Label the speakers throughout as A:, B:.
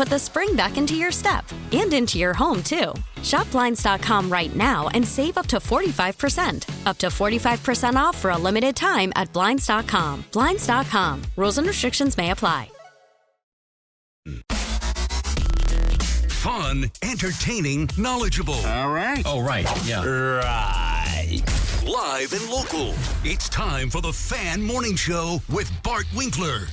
A: put the spring back into your step and into your home, too. Shop Blinds.com right now and save up to 45%. Up to 45% off for a limited time at Blinds.com. Blinds.com. Rules and restrictions may apply.
B: Fun, entertaining, knowledgeable.
C: All right.
D: Oh, right. Yeah.
B: Right. Live and local. It's time for the Fan Morning Show with Bart Winkler.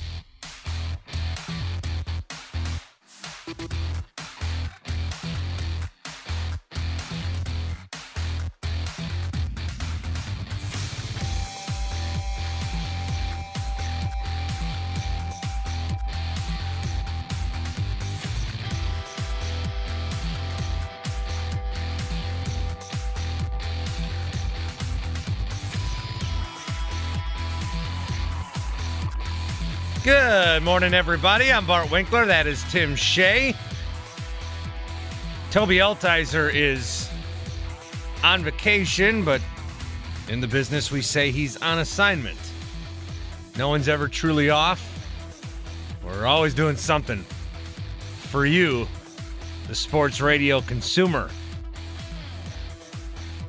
E: Morning, everybody. I'm Bart Winkler. That is Tim Shea. Toby Altizer is on vacation, but in the business, we say he's on assignment. No one's ever truly off. We're always doing something for you, the sports radio consumer.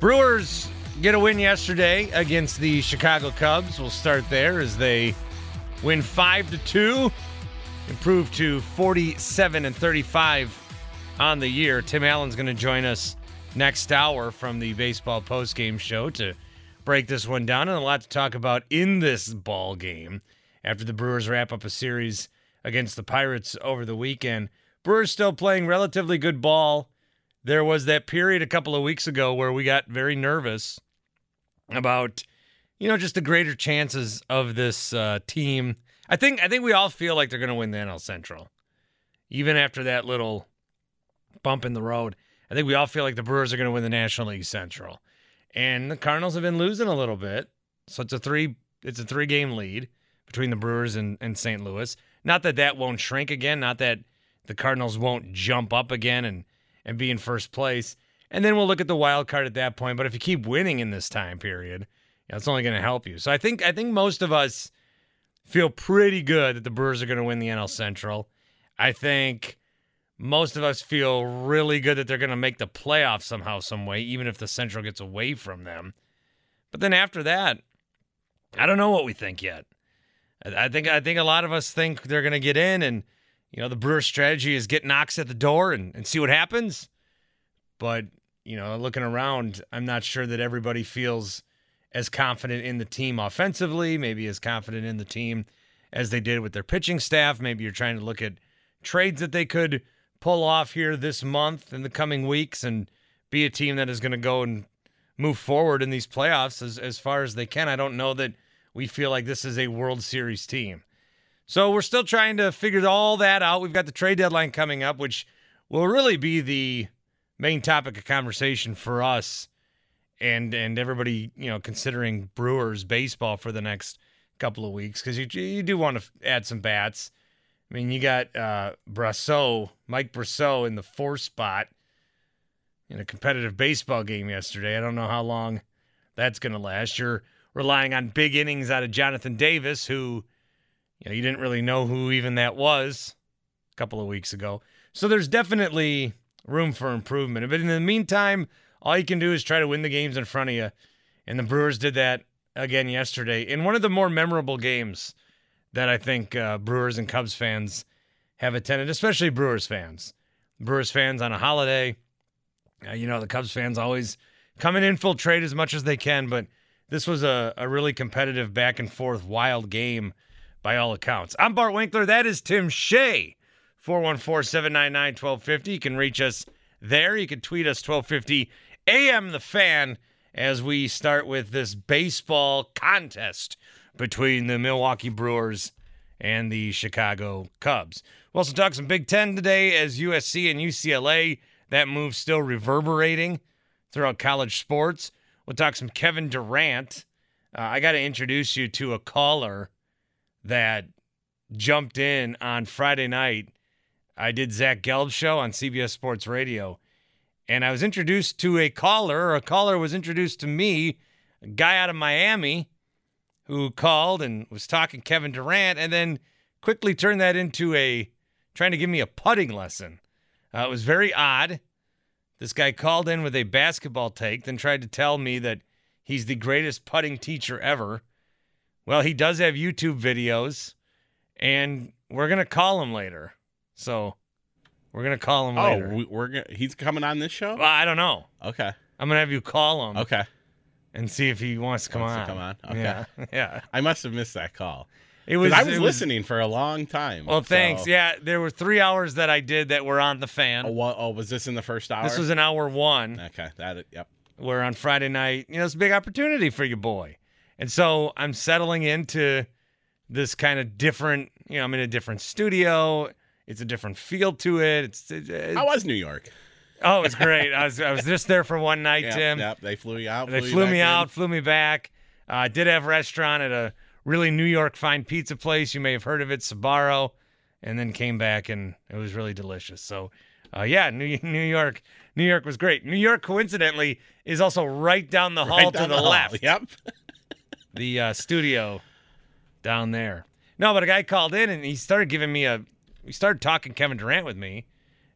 E: Brewers get a win yesterday against the Chicago Cubs. We'll start there as they win 5 to 2, improve to 47 and 35 on the year. Tim Allen's going to join us next hour from the baseball postgame show to break this one down and a lot to talk about in this ball game after the Brewers wrap up a series against the Pirates over the weekend. Brewers still playing relatively good ball. There was that period a couple of weeks ago where we got very nervous about you know, just the greater chances of this uh, team. I think I think we all feel like they're going to win the NL Central, even after that little bump in the road. I think we all feel like the Brewers are going to win the National League Central, and the Cardinals have been losing a little bit. So it's a three it's a three game lead between the Brewers and, and St. Louis. Not that that won't shrink again. Not that the Cardinals won't jump up again and and be in first place. And then we'll look at the wild card at that point. But if you keep winning in this time period that's only going to help you. So I think I think most of us feel pretty good that the Brewers are going to win the NL Central. I think most of us feel really good that they're going to make the playoffs somehow, some way, even if the Central gets away from them. But then after that, I don't know what we think yet. I think I think a lot of us think they're going to get in, and you know the Brewers' strategy is get knocks at the door and, and see what happens. But you know, looking around, I'm not sure that everybody feels as confident in the team offensively, maybe as confident in the team as they did with their pitching staff. Maybe you're trying to look at trades that they could pull off here this month in the coming weeks and be a team that is going to go and move forward in these playoffs as, as far as they can. I don't know that we feel like this is a World Series team. So we're still trying to figure all that out. We've got the trade deadline coming up, which will really be the main topic of conversation for us and and everybody you know considering Brewers baseball for the next couple of weeks because you you do want to add some bats. I mean, you got uh, Brosseau, Mike Brosseau in the four spot in a competitive baseball game yesterday. I don't know how long that's going to last. You're relying on big innings out of Jonathan Davis, who you know you didn't really know who even that was a couple of weeks ago. So there's definitely room for improvement. But in the meantime, all you can do is try to win the games in front of you. And the Brewers did that again yesterday in one of the more memorable games that I think uh, Brewers and Cubs fans have attended, especially Brewers fans. Brewers fans on a holiday. Uh, you know, the Cubs fans always come and infiltrate as much as they can, but this was a, a really competitive back and forth wild game by all accounts. I'm Bart Winkler. That is Tim Shea. 414 799 1250. You can reach us there. You can tweet us 1250 AM The Fan as we start with this baseball contest between the Milwaukee Brewers and the Chicago Cubs. We'll also talk some Big Ten today as USC and UCLA, that move still reverberating throughout college sports. We'll talk some Kevin Durant. Uh, I got to introduce you to a caller that jumped in on Friday night. I did Zach Gelb's show on CBS Sports Radio, and I was introduced to a caller, or a caller was introduced to me, a guy out of Miami who called and was talking Kevin Durant, and then quickly turned that into a trying to give me a putting lesson. Uh, it was very odd. This guy called in with a basketball take, then tried to tell me that he's the greatest putting teacher ever. Well, he does have YouTube videos, and we're gonna call him later. So we're gonna call him
C: Oh,
E: later.
C: we, we're gonna, he's coming on this show.
E: well, I don't know.
C: Okay,
E: I'm gonna have you call him
C: okay.
E: and see if he wants to come
C: Wants to
E: on.
C: come on? Okay.
E: Yeah, yeah.
C: I must have missed that call.
E: It was.
C: I was listening for a long time.
E: Well, thanks.
C: so-
E: Yeah, there were three hours that I did that were on the fan.
C: Oh, what, oh, was this in the first hour?
E: This was an hour one.
C: okay. That yep.
E: where on Friday night, you know, it's a big opportunity for your boy. And so I'm settling into this kind of different, you know, I'm in a different studio. It's a different feel to it. It's, it, it-
C: How was New York?
E: oh, it's great. I was I was just there for one night,
C: Yep,
E: Tim.
C: Yep. They flew you out.
E: They flew me
C: in.
E: out, flew me back. Uh, I did have a restaurant at a really New York fine pizza place. You may have heard of it, Sbarro, and then came back and it was really delicious. So, uh, yeah, New New York, New York was great. New York, coincidentally, is also right down the hall
C: Right
E: to
C: down
E: the,
C: hall.
E: left.
C: Yep.
E: The uh, studio down there. No, but a guy called in and he started giving me a. He started talking Kevin Durant with me,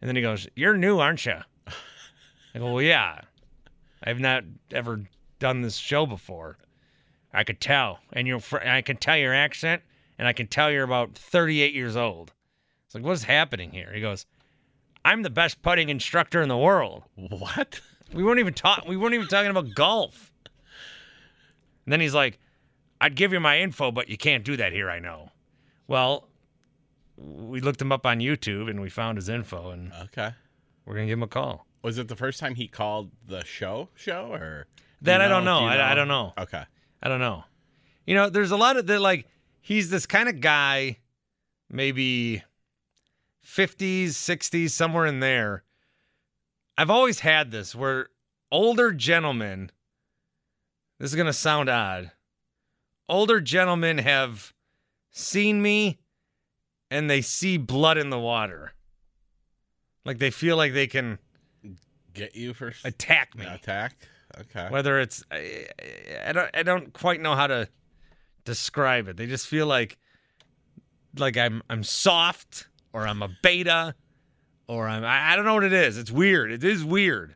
E: and then he goes, "You're new, aren't you?" I go, "Well, yeah. I've not ever done this show before. I could tell, and you're. fr- I can tell your accent, and I can tell you're about 38 years old." It's like, what's happening here? He goes, "I'm the best putting instructor in the world."
C: What?
E: We weren't even talking. We weren't even talking about golf. And then he's like, "I'd give you my info, but you can't do that here. I know." Well, we looked him up on YouTube and we found his info, and
C: Okay.
E: we're gonna give him a call.
C: Was it the first time he called the show? Show or?
E: That I don't know.
C: Do you
E: I, I don't know.
C: Okay.
E: I don't know. You know, there's a lot of that. Like, he's this kind of guy, maybe 50s, 60s, somewhere in there. I've always had this where older gentlemen, this is going to sound odd, older gentlemen have seen me and they see blood in the water. Like they feel like they can
C: Get you for
E: attack me.
C: attack. Okay.
E: whether it's I, I don't I don't quite know how to describe it. They just feel like like I'm I'm soft or I'm a beta or I'm I, I don't know what it is. It's weird. It is weird.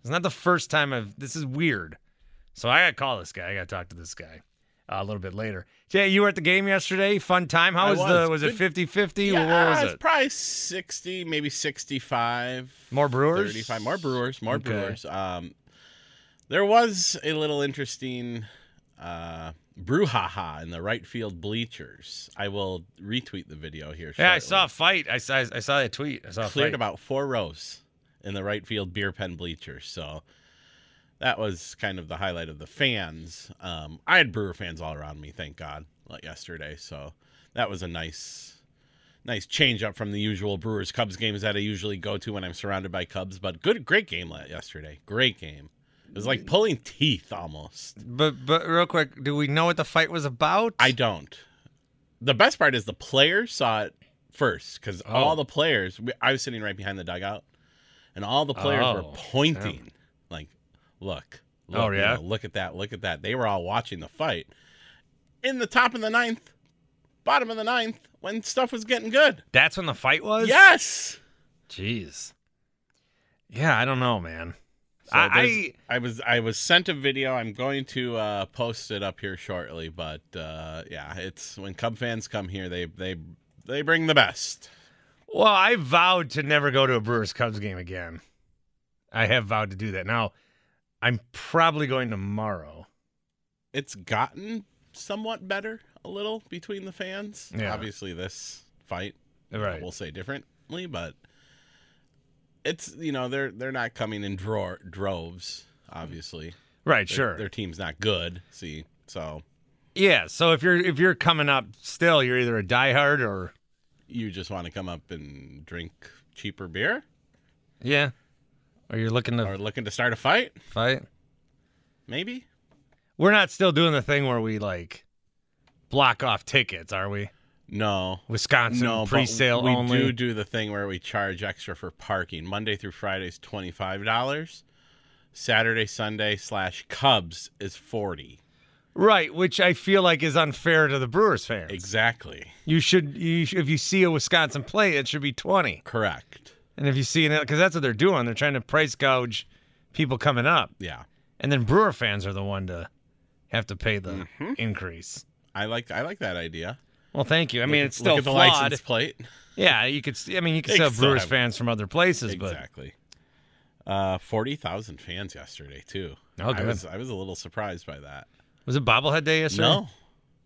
E: It's not the first time I've this is weird. So I gotta call this guy. I gotta talk to this guy a little bit later. Jay, you were at the game yesterday. Fun time. How was,
C: was.
E: the was it
C: Good-
E: 50-50?
C: Yeah,
E: what was it?
C: probably 60, maybe 65.
E: More Brewers?
C: 35. More Brewers. More
E: Okay.
C: Brewers. Um, there was a little interesting uh, brouhaha in the right field bleachers. I will retweet the video here.
E: Yeah, I saw a fight. I saw I saw that tweet. I saw a
C: Cleared about four rows in the right field beer pen bleachers. So that was kind of the highlight of the fans. Um, I had Brewer fans all around me, thank God, like yesterday. So that was a nice, nice change up from the usual Brewers Cubs games that I usually go to when I'm surrounded by Cubs. But good, great game yesterday. Great game. It was like pulling teeth almost.
E: But but real quick, do we know what the fight was about?
C: I don't. The best part is the players saw it first because
E: Oh.
C: all the players. I was sitting right behind the dugout, and all the players were
E: Oh,
C: pointing, like, "Look, look,
E: Oh,
C: you
E: yeah?
C: know, look at that, look at that." They were all watching the fight. In the top of the ninth, bottom of the ninth when stuff was getting good.
E: That's when the fight was.
C: Yes.
E: Jeez. Yeah, I don't know, man.
C: So
E: I,
C: I was I was sent a video. I'm going to uh, post it up here shortly. But uh, yeah, it's when Cub fans come here, they they they bring the best.
E: Well, I vowed to never go to a Brewers Cubs game again. I have vowed to do that. Now, I'm probably going tomorrow.
C: It's gotten somewhat better a little between the fans.
E: Yeah.
C: Obviously, this fight
E: Right.
C: we'll say differently, but it's you know they're they're not coming in dro- droves. Obviously,
E: Right,
C: Their-
E: sure.
C: Their team's not good. See, so
E: Yeah, so if you're if you're coming up still, you're either a diehard or
C: you just want to come up and drink cheaper beer,
E: yeah, or you're looking to
C: or looking to start a fight,
E: fight.
C: maybe.
E: We're not still doing the thing where we like block off tickets, are we?
C: No,
E: Wisconsin
C: no, but
E: pre-sale
C: we
E: only.
C: do do the thing where we charge extra for parking. Monday through Friday is twenty five dollars. Saturday, Sunday slash Cubs is forty.
E: Right, which I feel like is unfair to the Brewers fans.
C: Exactly.
E: You should, you sh- if you see a Wisconsin play, it should be twenty.
C: Correct.
E: And if you see it, because that's what they're doing, they're trying to price gouge people coming up,
C: Yeah.
E: and then Brewer fans are the one to have to pay the
C: Mm-hmm.
E: increase.
C: I like I like that idea.
E: Well, thank you. I mean,
C: Look-
E: it's still
C: look at the license plate.
E: Yeah, you could. I mean, you could have Brewers fans from other places, but
C: Exactly. Uh, forty thousand fans yesterday too.
E: Oh,
C: I was I was a little surprised by that.
E: was it bobblehead day yesterday?
C: No,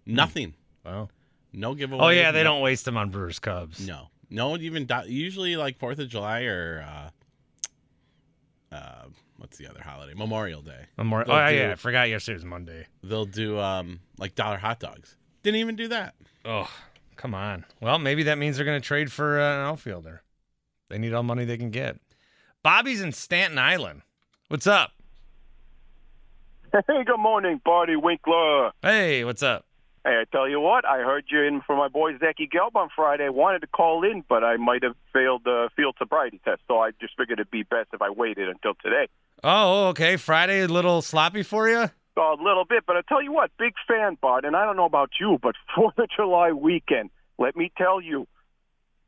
C: nothing.
E: Oh.
C: No giveaway.
E: Oh yeah, they
C: no-
E: don't waste them on Brewers Cubs.
C: No, no. One even do- usually like Fourth of July or uh, uh, what's the other holiday? Memorial Day.
E: Memorial. Oh
C: do-
E: yeah, I forgot yesterday was Monday.
C: They'll do um like dollar hot dogs. Didn't even do that.
E: Oh, come on. Well, maybe that means they're going to trade for uh, an outfielder. They need all money they can get. Bobby's in Staten Island. What's up?
D: Hey, good morning, Barty Winkler.
E: Hey, what's up?
D: Hey, I tell you what, I heard you in for my boy Zachy Gelb on Friday. Wanted to call in, but I might have failed the field sobriety test, so I just figured it'd be best if I waited until today.
E: Oh, okay. Friday a little sloppy for you.
D: A little bit, but I tell you what, big fan, Bart, and I don't know about you, but Fourth of July weekend, let me tell you,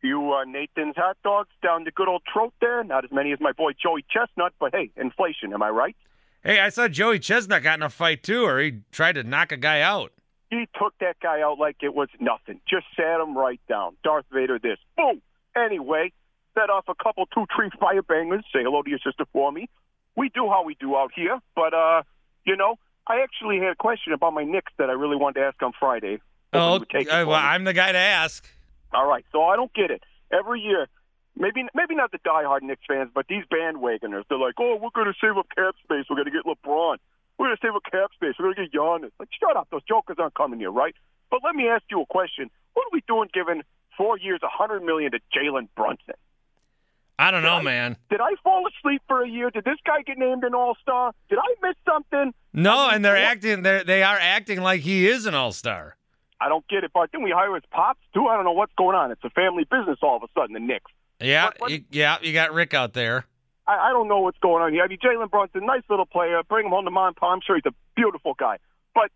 D: you uh, Nathan's hot dogs down the good old throat there. Not as many as my boy Joey Chestnut, but hey, inflation, am I right?
E: Hey, I saw Joey Chestnut got in a fight too, or he tried to knock a guy out.
D: He took that guy out like it was nothing. Just sat him right down. Darth Vader this. Boom. Anyway, set off a couple two tree fire bangers. Say hello to your sister for me. We do how we do out here, but uh, you know, I actually had a question about my Knicks that I really wanted to ask on Friday.
E: Oh, uh, well,
D: me.
E: I'm the guy to ask.
D: All right, so I don't get it. Every year, maybe maybe not the diehard Knicks fans, but these bandwagoners, they're like, "Oh, we're going to save up cap space. We're going to get LeBron. We're going to save up cap space. We're going to get Giannis." Like, shut up. Those jokers aren't coming here, right? But let me ask you a question. What are we doing giving four years, a hundred million to Jalen Brunson?
E: I don't know, man.
D: Did I fall asleep for a year? Did this guy get named an All Star? Did I miss something?
E: No, and they're
D: what?
E: acting. They they are acting like he is an all star.
D: I don't get it. But then we hire his pops too. I don't know what's going on. It's a family business all of a sudden. The Knicks.
E: Yeah,
D: What- what-
E: you, yeah. You got Rick out there.
D: I, I don't know what's going on here. I mean, Jalen Brunson, nice little player. Bring him home to mom. I'm sure he's a beautiful guy. But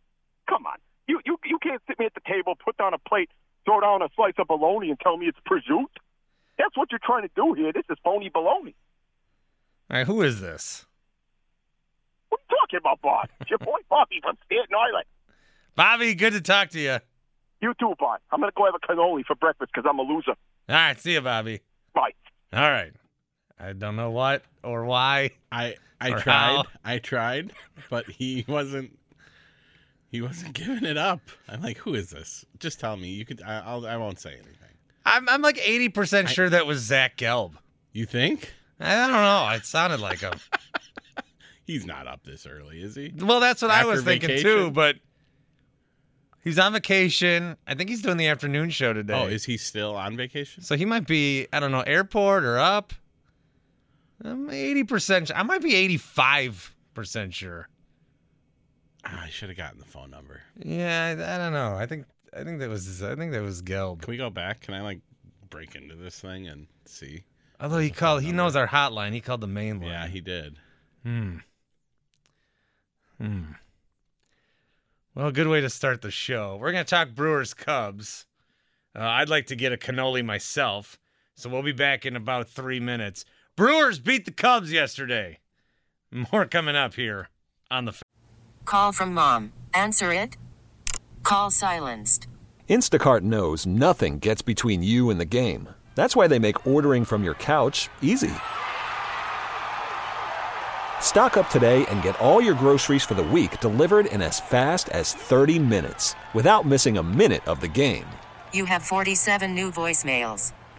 D: come on, you you you can't sit me at the table, put down a plate, throw down a slice of bologna, and tell me it's prosciutto. That's what you're trying to do here. This is phony bologna.
E: All right, who is this?
D: What are you talking about, Bob? It's your boy Bobby from Staten Island.
E: Bobby, good to talk to you.
D: You too, Bob. I'm gonna go have a cannoli for breakfast because I'm a loser.
E: All right, see you, Bobby.
D: Bye.
E: All right. I don't know what or why.
C: I I tried.
E: how?
C: I tried, but he wasn't. He wasn't giving it up. I'm like, who is this? Just tell me. You could. I, I'll. I won't say anything.
E: I'm I'm like eighty percent sure that was Zach Gelb.
C: You think
E: I don't know. It sounded like him.
C: he's not up this early? Is he?
E: Well, that's what I
C: After
E: was thinking too. But he's on vacation. I think he's doing the afternoon show today.
C: Oh, is he still on vacation?
E: so he might be I don't know airport or up. I'm eighty percent. Sure. I might be eighty five percent sure.
C: Ah, I should have gotten the phone number.
E: Yeah, I, I don't know. I think I think that was I think that was Gelb.
C: Can we go back? Can I like break into this thing and see?
E: Although he called, he knows our hotline. He called the main line.
C: Yeah, he did.
E: Hmm. Hmm. Well, good way to start the show. We're going to talk Brewers Cubs. Uh, I'd like to get a cannoli myself. So we'll be back in about three minutes. Brewers beat the Cubs yesterday. More coming up here on the.
F: Call from mom. Answer it. Call silenced.
G: Instacart knows nothing gets between you and the game. That's why they make ordering from your couch easy. Stock up today and get all your groceries for the week delivered in as fast as 30 minutes without missing a minute of the game.
F: You have 47 new voicemails.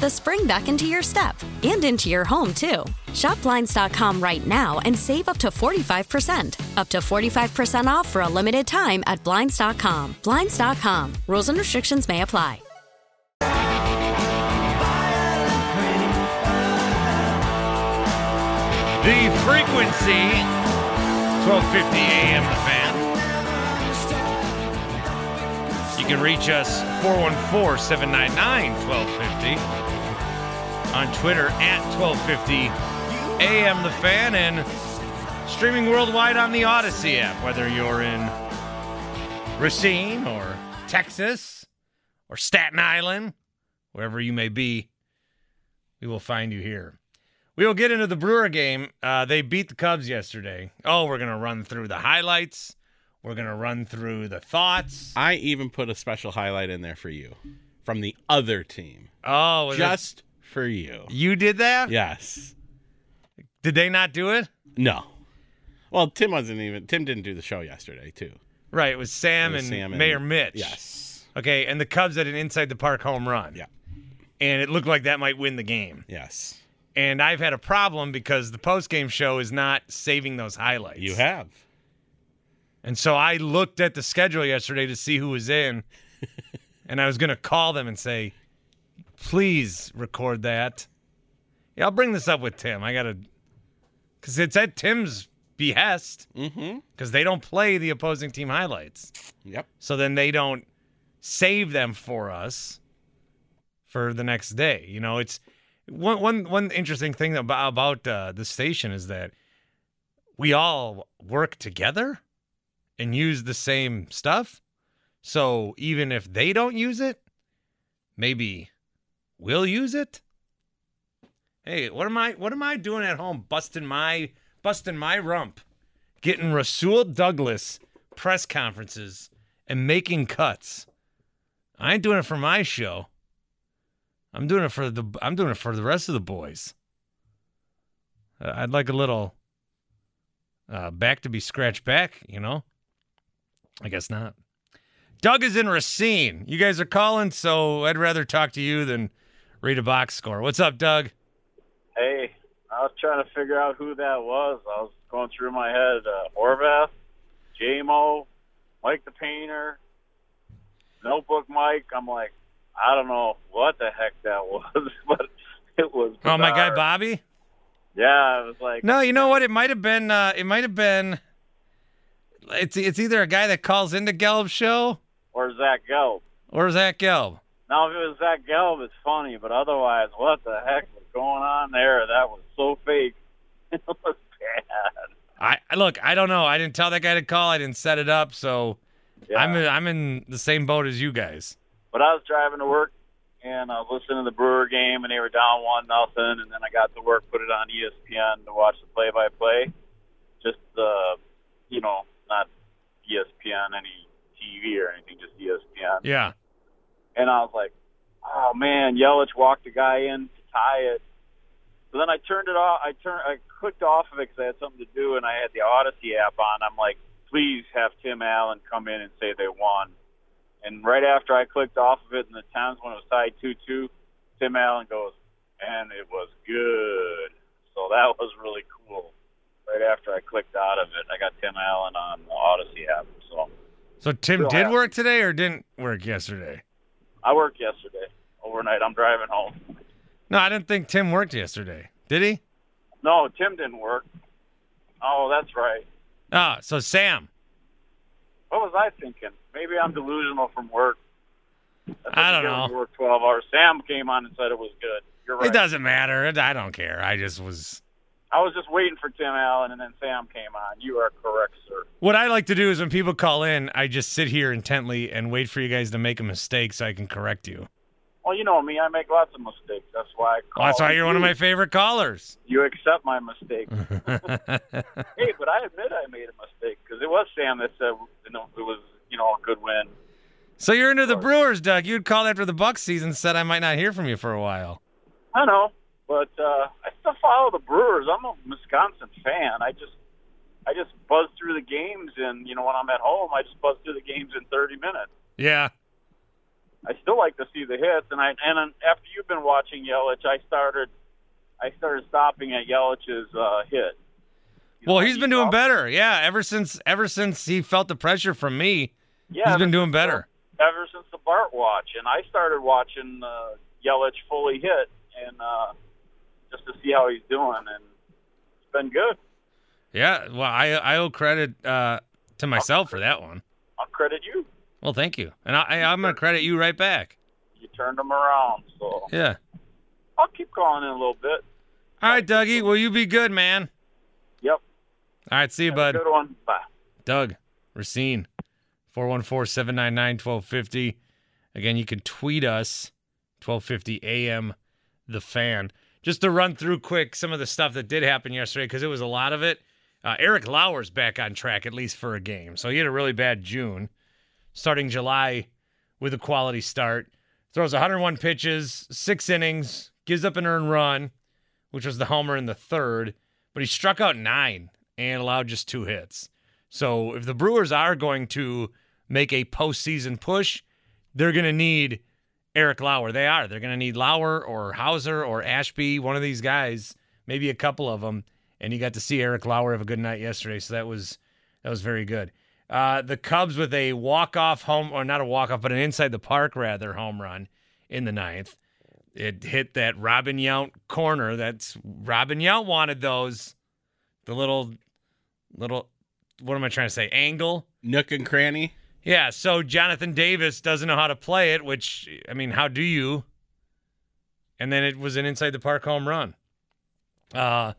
A: the spring back into your step and into your home, too. Shop Blinds.com right now and save up to 45%. Up to 45% off for a limited time at Blinds.com. Blinds.com. Rules and restrictions may apply.
E: The frequency 1250 AM the fan. You can reach us 414-799-1250 on Twitter at 1250 AM the fan and streaming worldwide on the Audacy app, whether you're in Racine or Texas or Staten Island, wherever you may be, we will find you here. We will get into the Brewer game. Uh, they beat the Cubs yesterday. Oh, we're going to run through the highlights. We're going to run through the thoughts.
C: I even put a special highlight in there for you from the other team.
E: Oh,
C: just for you.
E: You did that?
C: Yes.
E: Did they not do it?
C: No. Well, Tim wasn't even. Tim didn't do the show yesterday, too.
E: Right. It was Sam,
C: It was
E: and,
C: Sam and-
E: Mayor Mitch.
C: Yes.
E: Okay, and the Cubs had an inside the park home run.
C: Yeah.
E: And it looked like that might win the game.
C: Yes.
E: And I've had a problem because the post game show is not saving those highlights.
C: You have.
E: And so I looked at the schedule yesterday to see who was in, and I was going to call them and say, please record that. Yeah, I'll bring this up with Tim. I got to, because it's at Tim's behest,
C: Mm-hmm.
E: because they don't play the opposing team highlights.
C: Yep.
E: So then they don't save them for us for the next day. You know, it's one one one interesting thing about about uh, the station is that we all work together and use the same stuff. So even if they don't use it, maybe we'll use it. Hey, what am I what am I doing at home busting my busting my rump, getting Rasul Douglas press conferences and making cuts. I ain't doing it for my show. I'm doing it for the I'm doing it for the rest of the boys. Uh, I'd like a little uh, back to be scratched back, you know. I guess not. Doug is in Racine. You guys are calling, so I'd rather talk to you than read a box score. What's up, Doug?
H: Hey, I was trying to figure out who that was. I was going through my head uh, Horvath, JMO, Mike the Painter, Notebook Mike. I'm like, I don't know what the heck that was, but it was.
E: Oh, my guy. Bobby.
H: Yeah, I was like.
E: No, you know what? It might have been. Uh, it might have been. It's it's either a guy that calls into Gelb's show
H: Or Zach Gelb.
E: or Zach Gelb.
H: Now, if it was Zach Gelb, it's funny, but otherwise, what the heck was going on there? That was so fake. it was bad.
E: I look. I don't know. I didn't tell that guy to call. I didn't set it up. So
H: Yeah.
E: I'm in, I'm in the same boat as you guys.
H: But I was driving to work and I was listening to the Brewer game, and they were down one nothing. And then I got to work, put it on ESPN to watch the play-by-play. Just uh, you know, not ESPN, any TV or anything, just ESPN.
E: Yeah.
H: And I was like, oh man, Yelich walked the guy in to tie it. So then I turned it off. I turned, I clicked off of it because I had something to do, and I had the Audacy app on. I'm like, please have Tim Allen come in and say they won. And right after I clicked off of it in the times when it was tied two-two, Tim Allen goes, and it was good. So that was really cool. Right after I clicked out of it, I got Tim Allen on the Audacy app. So
E: So Tim
H: Real
E: did
H: happy.
E: work today or didn't work yesterday?
H: I worked yesterday overnight. I'm driving home.
E: No, I didn't think Tim worked yesterday. Did he?
H: No, Tim didn't work. Oh, that's right.
E: Ah, so Sam.
H: What was I thinking? Maybe I'm delusional from work. thought
E: I don't know.
H: Worked 12 hours. Sam came on and said it was good. You're right.
E: It doesn't matter. I don't care. I just was.
H: I was just waiting for Tim Allen, and then Sam came on. You are correct, sir.
E: What I like to do is when people call in, I just sit here intently and wait for you guys to make a mistake so I can correct you.
H: Well, you know me. I make lots of mistakes. That's why I call
E: Well, that's why you're one of my favorite callers.
H: You accept my mistake. hey, but I admit I made a mistake because it was Sam that said you know, it was you know a good win.
E: so you're into the Brewers, Doug. You'd called after the Bucks season, said I might not hear from you for a while.
H: I know, but uh, I still follow the Brewers. I'm a Wisconsin fan. I just I just buzz through the games, and you know when I'm at home, I just buzz through the games in 30 minutes.
E: Yeah.
H: I still like to see the hits, and I and after you've been watching Yelich, I started I started stopping at Yelich's uh, hit.
E: Well, he's been doing better. Yeah, ever since ever since he felt the pressure from me,
H: Yeah,
E: he's been doing better.
H: ever since the Bart watch, and I started watching uh, Yelich fully hit, and uh, just to see how he's doing, and it's been good.
E: Yeah, well, I I owe credit uh, to myself for that one.
H: I'll credit you.
E: Well, thank you, and I, I I'm gonna credit you right back.
H: You turned him around, so
E: Yeah.
H: I'll keep calling in a little bit.
E: All right, Dougie. Will you be good, man?
H: Yep.
E: All right, see you, bud.
H: Good one. Bye.
E: Doug Racine, 414-799-1250. Again, you can tweet us, 1250 AM, the fan. Just to run through quick some of the stuff that did happen yesterday, because it was a lot of it. Uh, Eric Lauer's back on track, at least for a game. So he had a really bad June, starting July with a quality start. Throws 101 pitches, six innings, gives up an earned run, which was the homer in the third, but he struck out nine and allowed just two hits. So if the Brewers are going to make a postseason push, they're going to need Eric Lauer. They are. They're going to need Lauer or Houser or Ashby, one of these guys, maybe a couple of them. And you got to see Eric Lauer have a good night yesterday, so that was that was very good. Uh, the Cubs with a walk off home, or not a walk off, but an inside the park rather home run in the ninth. It hit that Robin Yount corner. That's Robin Yount wanted those. The little, little, what am I trying to say? Angle,
C: nook and cranny.
E: Yeah. So Jonathan Davis doesn't know how to play it. Which I mean, how do you? And then it was an inside the park home run. Uh,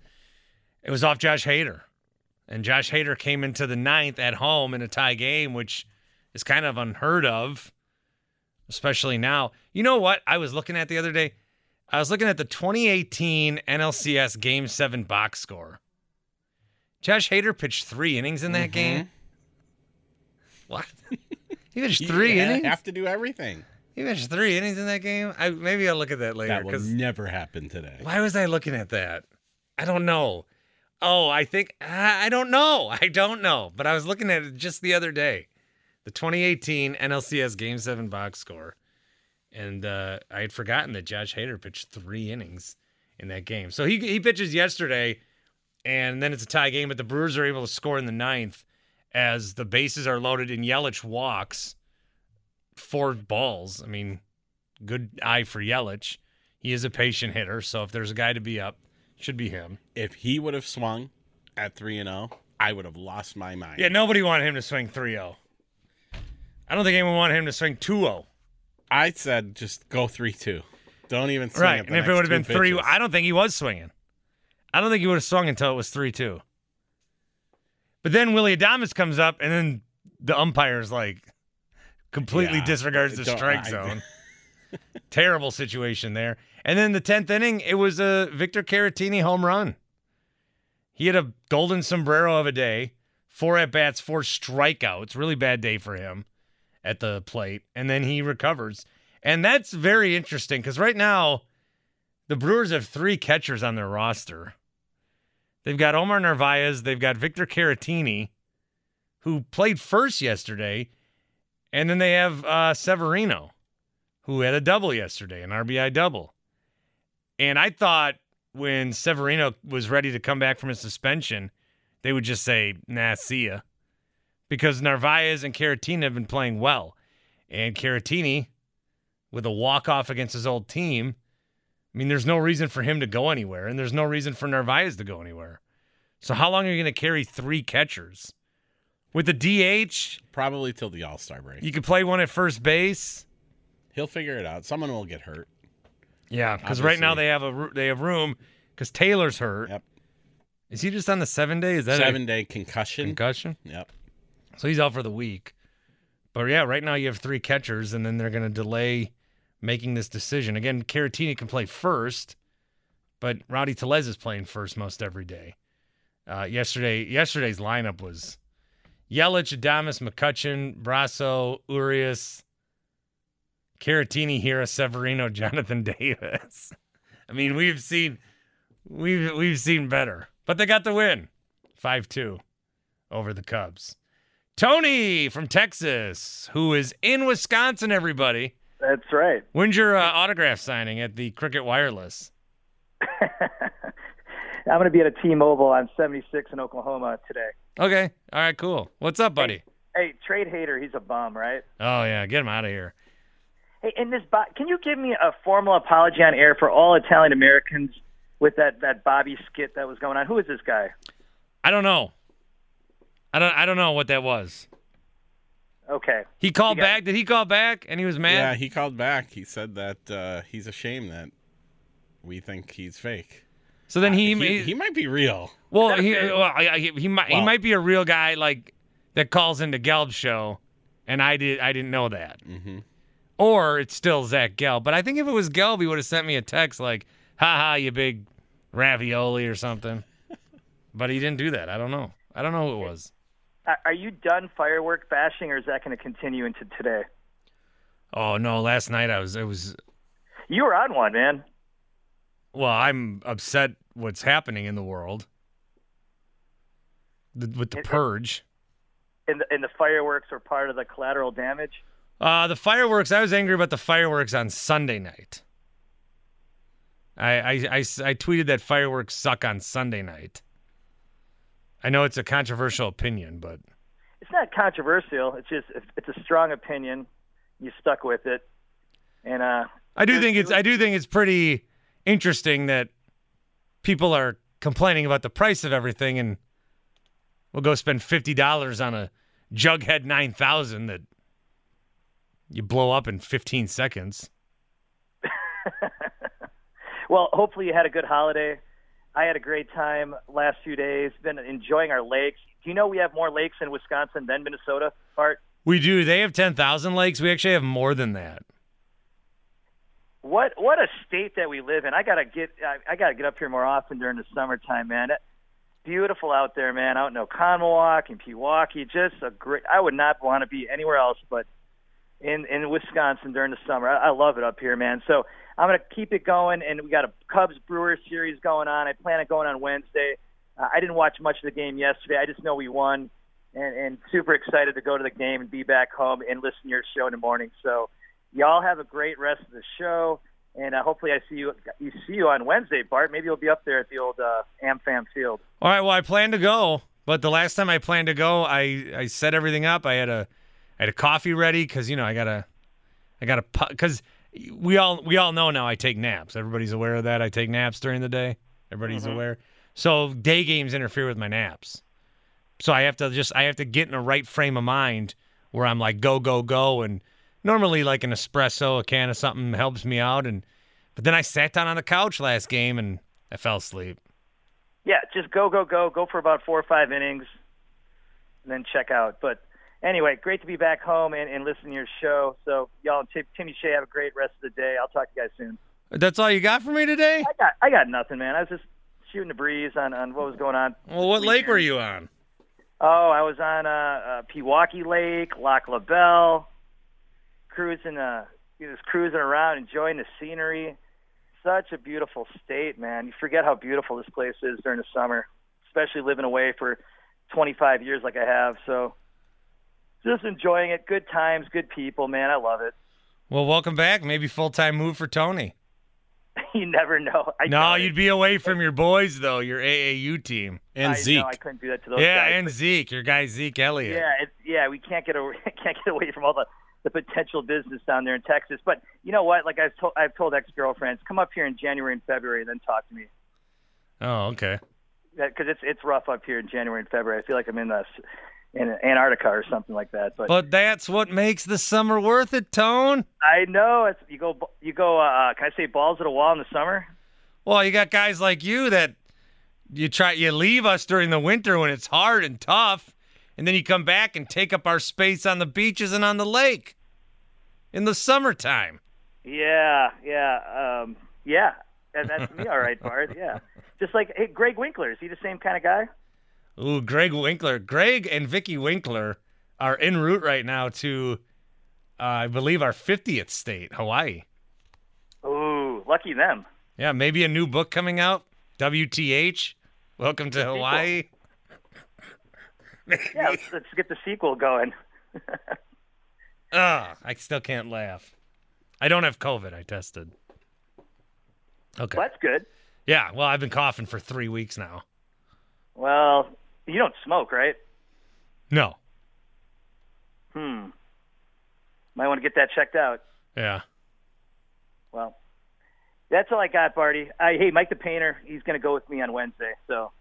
E: it was off Josh Hader, and Josh Hader came into the ninth at home in a tie game, which is kind of unheard of, especially now. You know what? I was looking at the other day. I was looking at the 2018 NLCS Game Seven box score. Josh Hader pitched three innings in that game. What? He pitched three
C: You
E: innings.
C: Have to do everything.
E: He pitched three innings in that game. I maybe I'll look at that later.
C: That will never happen today.
E: why was I looking at that? I don't know. Oh, I think I I don't know. I don't know. But I was looking at it just the other day, the 2018 NLCS Game Seven box score, and uh, I had forgotten that Josh Hader pitched three innings in that game. So he he pitches yesterday, and then it's a tie game. But the Brewers are able to score in the ninth as the bases are loaded and Yelich walks four balls. I mean, good eye for Yelich. He is a patient hitter, so if there's a guy to be up, should be him.
C: If he would have swung at 3 and 0, I would have lost my mind.
E: Yeah, nobody wanted him to swing 3-0. I don't think anyone wanted him to swing oh. 2-0.
C: I said just go 3 2. Don't even swing
E: Right, and if it would have been
C: pitches.
E: I don't think he was swinging. I don't think he would have swung until it was 3 2. But then Willy Adames comes up, and then the umpire's like completely
C: Yeah,
E: disregards the strike
C: I-
E: zone. Terrible situation there. And then the 10th inning, it was a Victor Caratini home run. He had a golden sombrero of a day, four at bats, four strikeouts. Really bad day for him at the plate. And then he recovers. And that's very interesting because right now, the Brewers have three catchers on their roster. They've got Omar Narvaez, they've got Victor Caratini, who played first yesterday, and then they have uh, Severino, who had a double yesterday, an RBI double. And I thought when Severino was ready to come back from his suspension, they would just say, nah, see ya. Because Narvaez and Caratini have been playing well. And Caratini, with a walk-off against his old team, I mean, there's no reason for him to go anywhere, and there's no reason for Narvaez to go anywhere. So how long are you going to carry three catchers? With the DH,
C: Probably till the All Star break.
E: you could play one at first base.
C: He'll figure it out. Someone will get hurt.
E: Yeah, because right now they have a they have room because Taylor's hurt.
C: Yep.
E: Is he just on the seven day? Is that a
C: Seven day concussion.
E: concussion?
C: Yep.
E: So he's out for the week. But yeah, right now you have three catchers, and then they're going to delay making this decision. Again, Caratini can play first, but Rowdy Tellez is playing first most every day. Uh, yesterday, yesterday's lineup was Yelich, Adames, McCutchen, Brosseau, Urias, Caratini, Hiura, Severino, Jonathan Davis. I mean, we've seen we've we've seen better, but they got the win, five two, over the Cubs. Tony from Texas, who is in Wisconsin. Everybody,
I: That's right.
E: when's your uh, autograph signing at the Cricket Wireless?
I: I'm going to be at a T-Mobile on 76 in Oklahoma today.
E: Okay, all right, cool. What's up, buddy?
I: Hey, trade Hader, he's a bum, right?
E: Oh yeah, get him out of here.
I: Hey, in this, bo- can you give me a formal apology on air for all Italian Americans with that that Bobby skit that was going on? Who is this guy?
E: I don't know. I don't. I don't know what that was.
I: Okay.
E: He called
I: You got-
E: back. Did he call back? And he was mad.
C: Yeah, he called back. He said that uh, he's ashamed that we think he's fake.
E: So then he,
C: He, he might be real.
E: well he well, I- I- he might he might be a real guy like that calls into Gelb's show, and I did I didn't know that.
C: Mm-hmm.
E: Or it's still Zach Gelb. But I think if it was Gelb, he would have sent me a text like, "Ha ha, you big ravioli" or something. but he didn't do that. I don't know. I don't know who it was.
I: Are- Are you done firework bashing, or is that going to continue into today?
E: Oh no! Last night I was it was
I: You were on one, man.
E: well. I'm upset what's happening in the world with the purge.
I: And the, and the fireworks are part of the collateral damage.
E: Uh, the fireworks. I was angry about the fireworks on Sunday night. I, I, I, I tweeted that fireworks suck on Sunday night. I know it's a controversial opinion, but
I: It's not controversial. It's just it's a strong opinion. You stuck with it, and uh,
E: I do think it's I do think it's pretty interesting that people are complaining about the price of everything, and we'll go spend fifty dollars on a Jughead nine thousand that you blow up in fifteen seconds.
I: Well, hopefully you had a good holiday. I had a great time last few days. Been enjoying our lakes. Do you know we have more lakes in Wisconsin than Minnesota? Bart,
E: We do. They have ten thousand lakes. We actually have more than that.
I: what what a state that we live in. I gotta get I, I gotta get up here more often during the summertime, man. It- Beautiful out there, man. Out in Oconomowoc and Pewaukee, just a great. I would not want to be anywhere else but in in Wisconsin during the summer. I, I love it up here, man. So I'm gonna keep it going, and we got a Cubs Brewers series going on. I plan on going on Wednesday. Uh, I didn't watch much of the game yesterday. I just know we won, and and super excited to go to the game and be back home and listen to your show in the morning. So y'all have a great rest of the show, and uh, hopefully I see you you see you on Wednesday, Bart. Maybe you'll be up there at the old uh, AmFam Field.
E: All right. Well, I plan to go, but the last time I planned to go, I I set everything up. I had a I had a coffee ready because you know I gotta I gotta because we all we all know now I take naps. Everybody's aware of that. I take naps during the day. Everybody's
I: Mhm.
E: aware. So day games interfere with my naps. So I have to just I have to get in a right frame of mind where I'm like go go go and normally like an espresso, a can of something helps me out and but then I sat down on the couch last game and I fell asleep.
I: yeah, just go, go, go, go for about four or five innings, and then check out. But anyway, great to be back home and, and listen to your show. So y'all, Tim, Timmy Shea, have a great rest of the day. I'll talk to you guys soon.
E: That's all you got for me today?
I: I got, I got nothing, man. I was just shooting the breeze on, on what was going on.
E: Well, what lake were you on?
I: Oh, I was on uh, uh, Pewaukee Lake, Lac La Belle, cruising, uh, just cruising around, enjoying the scenery. Such a beautiful state, man. You forget how beautiful this place is during the summer, especially living away for 25 years like I have. So, just enjoying it. Good times, good people, man. I love it.
E: Well, welcome back. Maybe full time move for Tony.
I: you never know. I
E: no, you'd be away from your boys though, your AAU team
C: and
I: I
C: Zeke.
I: Know, I couldn't do that to those
E: yeah,
I: guys.
E: and Zeke, your guy Zeke Elliott.
I: Yeah, it, yeah, we can't get away, can't get away from all the the potential business down there in Texas. But you know what? Like I've told I've told ex girlfriends, come up here in January and February, and then talk to me
E: Oh, okay.
I: because it's it's rough up here in January and February. I feel like I'm in the in Antarctica or something like that. But,
E: But that's what makes the summer worth it, Tone.
I: I know it's you go you go. Uh, can I say balls at a wall in the summer?
E: Well, you got guys like you that you try you leave us during the winter when it's hard and tough, and then you come back and take up our space on the beaches and on the lake in the summertime.
I: Yeah, yeah, um, yeah. And that's me, all right, Bart. Yeah, just like hey, Greg Winkler. Is he the same kind of guy?
E: Ooh, Greg Winkler. Greg and Vicky Winkler are en route right now to, uh, I believe, our 50th state, Hawaii.
I: Ooh, lucky them.
E: Yeah, maybe a new book coming out. WTH. Welcome to Hawaii.
I: Yeah, let's, let's get the sequel going.
E: Ugh, I still can't laugh. I don't have COVID. I tested. Okay.
I: Well, that's good.
E: Yeah, well, I've been coughing for three weeks now.
I: Well, you don't smoke, right?
E: No.
I: Hmm. Might want to get that checked out.
E: Yeah.
I: Well, that's all I got, Barty. I, hey, Mike the painter, he's going to go with me on Wednesday. So,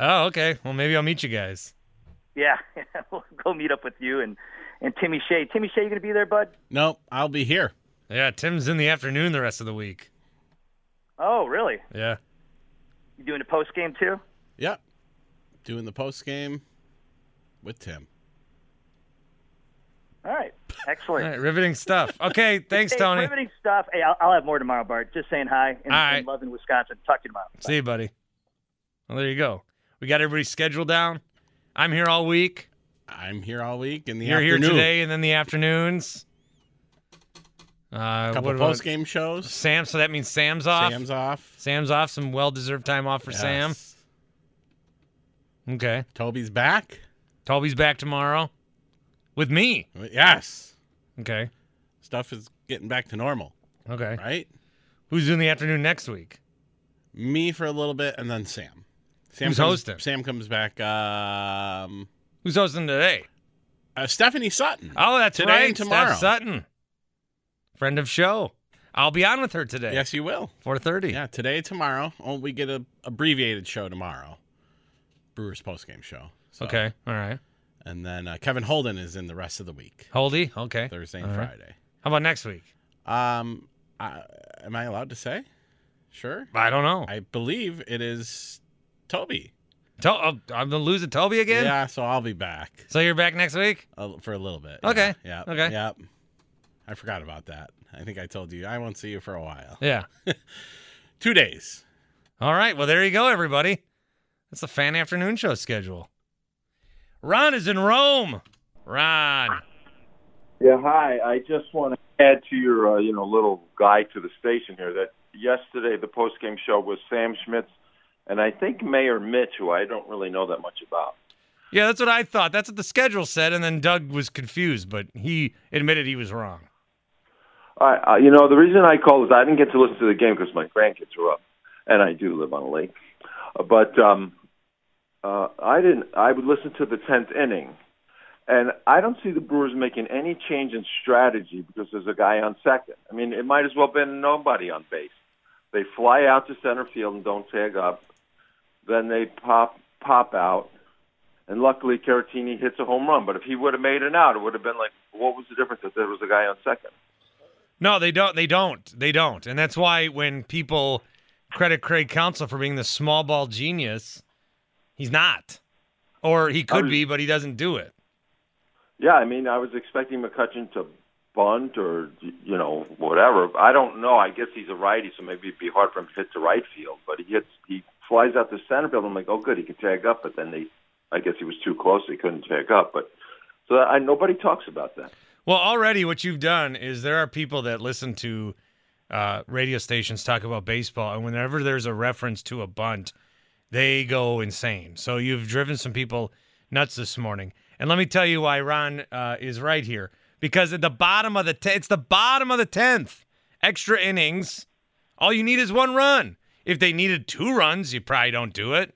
E: Oh, okay. Well, maybe I'll meet you guys.
I: yeah, we'll go meet up with you and, and Timmy Shea. Timmy Shea, you going to be there, bud?
C: Nope, I'll be here.
E: Yeah, Tim's in the afternoon the rest of the week.
I: Oh, really?
E: Yeah.
I: You doing a post game too?
C: Yep. Doing the post game with Tim.
I: All right. Excellent.
E: All right, riveting stuff. Okay, thanks,
I: Hey,
E: Tony.
I: Riveting stuff. Hey, I'll, I'll have more tomorrow, Bart. Just saying hi and,
E: All right.
I: and love in Wisconsin. Talk to you tomorrow.
E: See you, buddy. Well, there you go. We got everybody's schedule down. I'm here all week.
C: I'm here all week in the
E: You're
C: afternoon.
E: here today and then the afternoons. Uh,
C: Couple
E: what
C: post game shows.
E: Sam, so that means Sam's off.
C: Sam's off.
E: Sam's off. Some well-deserved time off for Sam. Okay.
C: Toby's back.
E: Toby's back tomorrow with me.
C: Yes.
E: Okay.
C: Stuff is getting back to normal.
E: Okay.
C: Right?
E: Who's doing the afternoon next week?
C: Me for a little bit and then Sam. Sam
E: Who's
C: comes,
E: hosting?
C: Sam comes back. Um,
E: Who's hosting today?
C: uh, Stephanie Sutton.
E: Oh, that's
C: Today
E: right.
C: and tomorrow.
E: Steph Sutton, friend of show. I'll be on with her today.
C: Yes, you will.
E: Four thirty.
C: Yeah, today, tomorrow. Oh, we get a abbreviated show tomorrow. Brewers post game show. So-
E: Okay. All right.
C: And then uh, Kevin Holden is in the rest of the week,
E: Holdy. Okay.
C: Thursday and
E: right.
C: Friday.
E: How about next week?
C: Um, I, am I allowed to say? Sure.
E: I don't know.
C: I believe it is Toby.
E: To- oh, I'm gonna lose to Toby again.
C: Yeah, so I'll be back
E: So you're back next week.
C: uh, for a little bit.
E: Okay.
C: Yeah.
E: Okay.
C: Yep. I forgot about that. I think I told you I won't see you for a while.
E: Yeah.
C: Two days.
E: All right. Well, there you go, everybody. That's the fan afternoon show schedule. Ron is in Rome. Ron.
J: Yeah, hi. I just want to add to your, uh, you know, little guide to the station here that yesterday the post game show was Sam Schmitz and I think Mayor Mitch, who I don't really know that much about.
E: Yeah, that's what I thought. That's what the schedule said, and then Doug was confused, but he admitted he was wrong.
J: I, uh, you know, the reason I called is I didn't get to listen to the game because my grandkids were up, and I do live on a lake. But um, uh, I didn't. I would listen to the tenth inning, and I don't see the Brewers making any change in strategy because there's a guy on second. I mean, it might as well have been nobody on base. They fly out to center field and don't tag up. Then they pop pop out, and luckily Caratini hits a home run. But if he would have made an out, it would have been like, what was the difference if there was a guy on second?
E: No, they don't. They don't. They don't. And that's why when people credit Craig Counsell for being the small ball genius. He's not, or he could
J: was-
E: be, but he doesn't do it.
J: Yeah, I mean, I was expecting McCutchen to bunt or you know whatever. I don't know. I guess he's a righty, so maybe it'd be hard for him to hit to right field. But he hits, he flies out to center field. I'm like, oh, good, he can tag up. But then they, I guess he was too close. He couldn't tag up. But so I nobody talks about that.
E: Well, already what you've done is there are people that listen to uh, radio stations talk about baseball, and whenever there's a reference to a bunt, they go insane. So you've driven some people nuts this morning. And let me tell you why Ron uh, is right here. Because at the bottom of the te- it's the bottom of the tenth, extra innings. All you need is one run. If they needed two runs, you probably don't do it.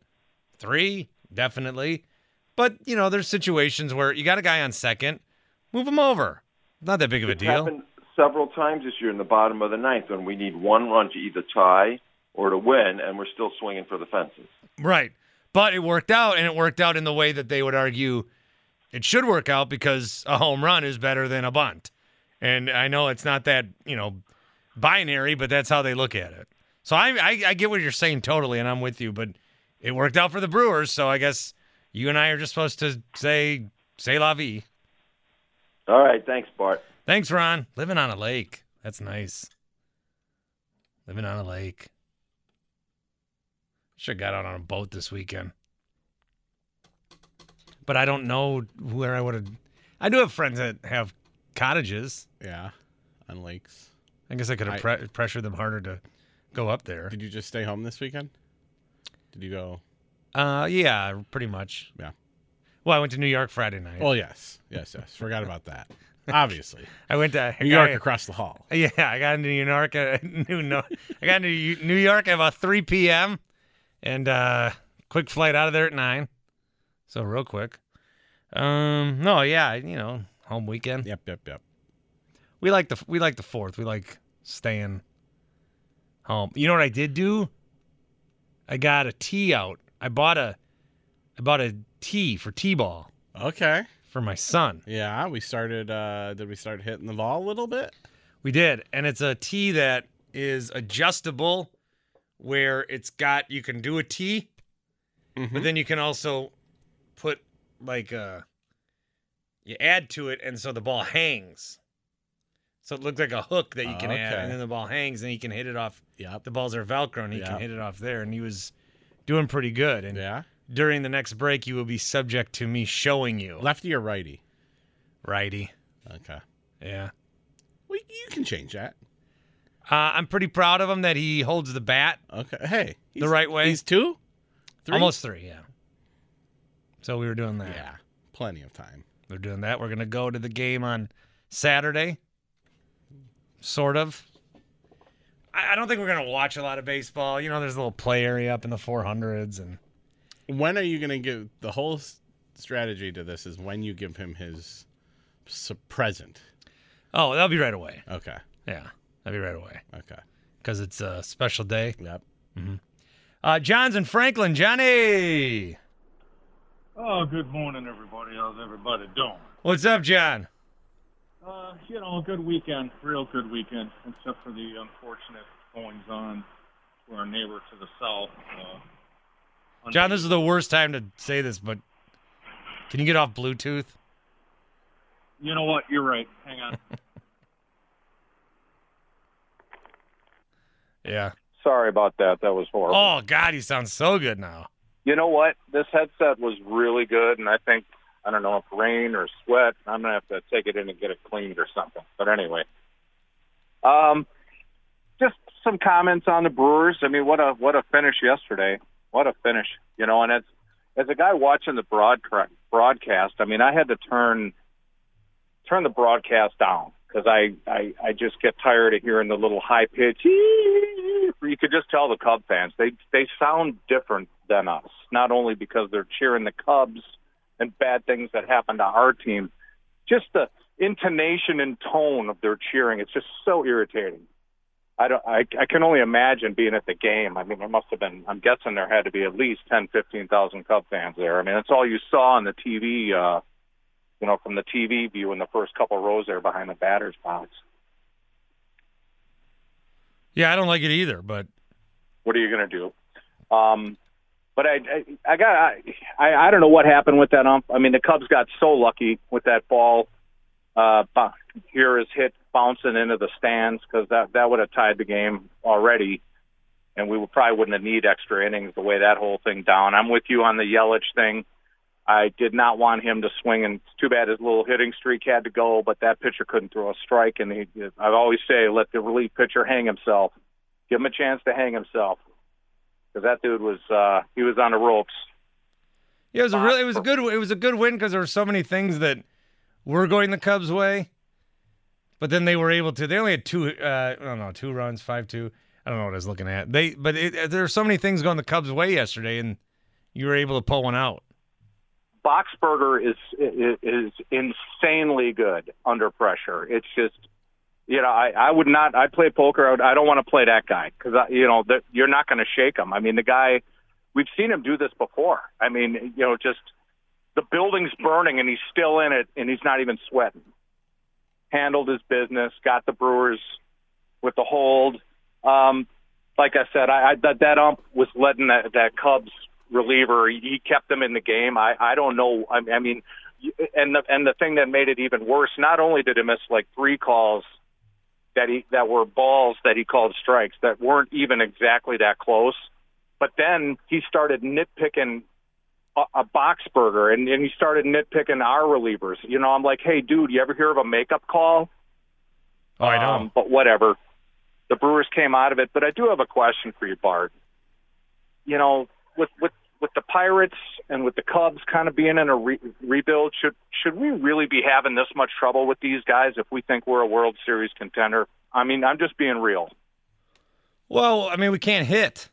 E: Three, definitely. But you know, there's situations where you got a guy on second, move him over. Not that big of a
J: It's
E: deal.
J: happened several times this year in the bottom of the ninth when we need one run to either tie or to win, and we're still swinging for the fences.
E: Right. But it worked out, and it worked out in the way that they would argue it should work out because a home run is better than a bunt. And I know it's not that, you know, binary, but that's how they look at it. So I, I, I get what you're saying totally, and I'm with you, but it worked out for the Brewers, so I guess you and I are just supposed to say, say la vie.
J: All right, thanks, Bart.
E: Thanks, Ron. Living on a lake. That's nice. Living on a lake. Should have got out on a boat this weekend. But I don't know where I would have. I do have friends that have cottages.
C: Yeah, on lakes.
E: I guess I could have
C: I-
E: pre- pressured them harder to go up there.
C: Did you just stay home this weekend? Did you go?
E: Uh, yeah, pretty much.
C: Yeah.
E: Well, I went to New York Friday night.
C: Well, yes, yes, yes. Forgot about that. Obviously,
E: I went to
C: New York
E: I-
C: across the hall.
E: Yeah, I got into New York. At, New, no, I got into New York at about 3 p.m. and uh, quick flight out of there at nine. So real quick. Um, no, yeah, you know, home weekend.
C: Yep, yep, yep.
E: We like the we like the fourth. We like staying home. You know what I did do? I got a tee out. I bought a I bought a tee for t-ball
C: Okay.
E: for my son.
C: Yeah, we started. uh Did we start hitting the ball a little bit?
E: We did, and it's a tee that is adjustable, where it's got you can do a tee, but then you can also put like uh you add to it, and so the ball hangs. So it looks like a hook that you can add, and then the ball hangs, and he can hit it off.
C: Yep.
E: The balls are Velcro, and he
C: Yep.
E: can hit it off there, and he was doing pretty good. And
C: Yeah.
E: during the next break, you will be subject to me showing you
C: Lefty or righty?
E: righty.
C: Okay.
E: Yeah.
C: Well, you can change that.
E: Uh, I'm pretty proud of him that he holds the bat
C: Okay. Hey,
E: the
C: he's-
E: right way.
C: He's two. Three?
E: Almost three, yeah. So we were doing that.
C: Yeah. Plenty of time.
E: We're doing that. We're gonna go to the game on Saturday. Sort of. I, I don't think we're gonna watch a lot of baseball. You know, there's a little play area up in the 400s, and
C: When are you going to give the whole s- strategy to this? Is when you give him his s- present.
E: oh, that'll be right away.
C: Okay.
E: Yeah, that'll be right away
C: Okay.
E: because it's a special day.
C: Yep.
E: Uh, John's in Franklin. Johnny,
K: Oh, good morning, everybody. How's everybody doing?
E: what's up, John?
K: Uh, you know, good weekend, real good weekend, except for the unfortunate goings on to our neighbor to the south. Uh,
E: John, this is the worst time to say this, but can you get off Bluetooth?
K: you know what? You're right. Hang on.
E: Yeah.
L: Sorry about that. That was horrible.
E: Oh God, he sounds so good now.
L: You know what? This headset was really good, and I think I don't know if rain or sweat. I'm gonna have to take it in and get it cleaned or something. But anyway, um, just some comments on the Brewers. I mean, what a what a finish yesterday. What a finish. You know, and as as a guy watching the broadcast, broadcast, I mean, I had to turn turn the broadcast down because I, I I just get tired of hearing the little high pitch. You could just tell the Cub fans they they sound different than us. Not only because they're cheering the Cubs and bad things that happen to our team, just the intonation and tone of their cheering. It's just so irritating. I don't. I, I can only imagine being at the game. I mean, there must have been. I'm guessing there had to be at least ten, fifteen thousand Cub fans there. I mean, that's all you saw on the TV. Uh, you know, from the TV view in the first couple rows there behind the batter's box.
E: Yeah, I don't like it either, but
L: What are you going to do? Um, but I, I, I got, I, I, don't know what happened with that ump. I mean, the Cubs got so lucky with that ball. Uh, here is hit bouncing into the stands because that that would have tied the game already, and we would, probably wouldn't have need extra innings the way that whole thing down. I'm with you on the Yelich thing. I did not want him to swing, and it's too bad his little hitting streak had to go. But that pitcher couldn't throw a strike, and he, I always say, let the relief pitcher hang himself. Give him a chance to hang himself, because that dude was uh, he was on the ropes.
E: Yeah, it was a really, it was a good, it was a good win because there were so many things that were going the Cubs' way, but then they were able to. They only had two, uh, I don't know, two runs, five two. I don't know what I was looking at. They, but it, there were so many things going the Cubs' way yesterday, and you were able to pull one out.
L: Boxberger is is, insanely good under pressure. It's just, you know, I, I would not. I play poker. I, would, I don't want to play that guy because you know that you're not going to shake him. I mean, the guy. We've seen him do this before. I mean, you know, just the building's burning and he's still in it and he's not even sweating. Handled his business, got the Brewers with the hold. Um, like I said, I, I that, that ump was letting that, that Cubs reliever. He kept them in the game. I I don't know. I, I mean, and the and the thing that made it even worse. Not only did he miss like three calls that he that were balls that he called strikes that weren't even exactly that close, but then he started nitpicking a, a Boxberger and, and he started nitpicking our relievers. You know, I'm like, hey, dude, you ever hear of a makeup call?
E: Oh, I know.
L: Um, but whatever. The Brewers came out of it. But I do have a question for you, Bart. You know, with with with the Pirates and with the Cubs kind of being in a re- rebuild, should should we really be having this much trouble with these guys if we think we're a World Series contender? I mean, I'm just being real.
E: Well, I mean, we can't hit.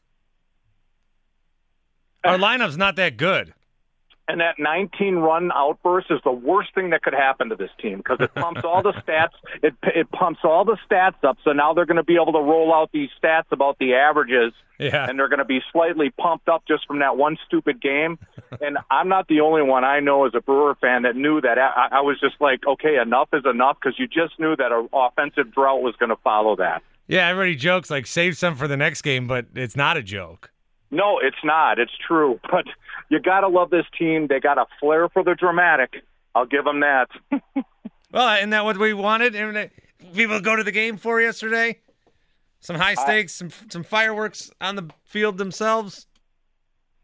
E: Our uh, lineup's not that good.
L: And that 19 run outburst is the worst thing that could happen to this team because it pumps all the stats. It it pumps all the stats up. So now they're going to be able to roll out these stats about the averages,
E: Yeah.
L: and they're going to be slightly pumped up just from that one stupid game. and I'm not the only one I know as a Brewer fan that knew that. I, I was just like, okay, enough is enough because you just knew that an offensive drought was going to follow that.
E: Yeah, everybody jokes like save some for the next game, but it's not a joke.
L: No, it's not. It's true. But you got to love this team. They got a flair for the dramatic. I'll give them that.
E: Well, isn't that what we wanted? People go to the game for yesterday? Some high stakes, some some fireworks on the field themselves.